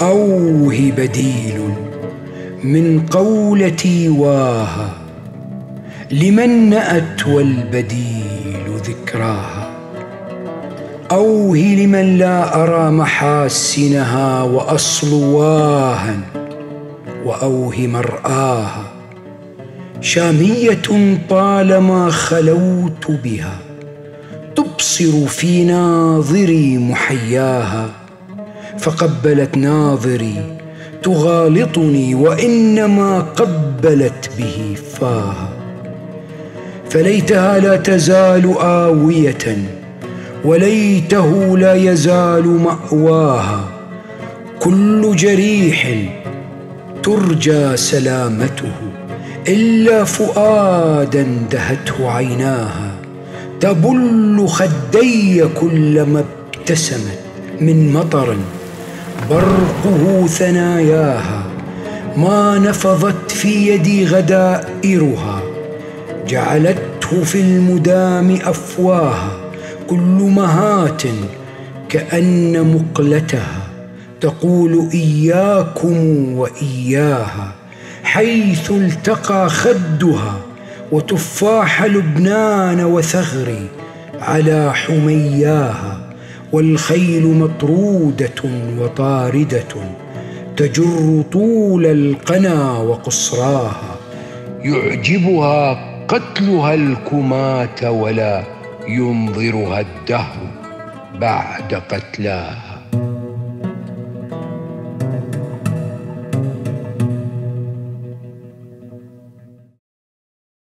أوه بديل من قولتي واها لمن نأت والبديل ذكراها. أوه لمن لا أرى محاسنها وأصل واها وأوه مرآها. شامية طالما خلوت بها تبصر في ناظري محياها. فقبلت ناظري تغالطني وإنما قبلت به فاها. فليتها لا تزال آوية وليته لا يزال مأواها. كل جريح ترجى سلامته إلا فؤادا دهته عيناها. تبل خدي كلما ابتسمت من مطر برقه ثناياها ما نفضت في يدي غدائرها. جعلته في المدام أفواها كل مهات كأن مقلتها. تقول إياكم وإياها حيث التقى خدها. وتفاح لبنان وثغري على حمياها. والخيل مطرودة وطاردة تجر طول القنا وقصراها يعجبها قتلها الكماه ولا ينظرها الدهر بعد قتلاها.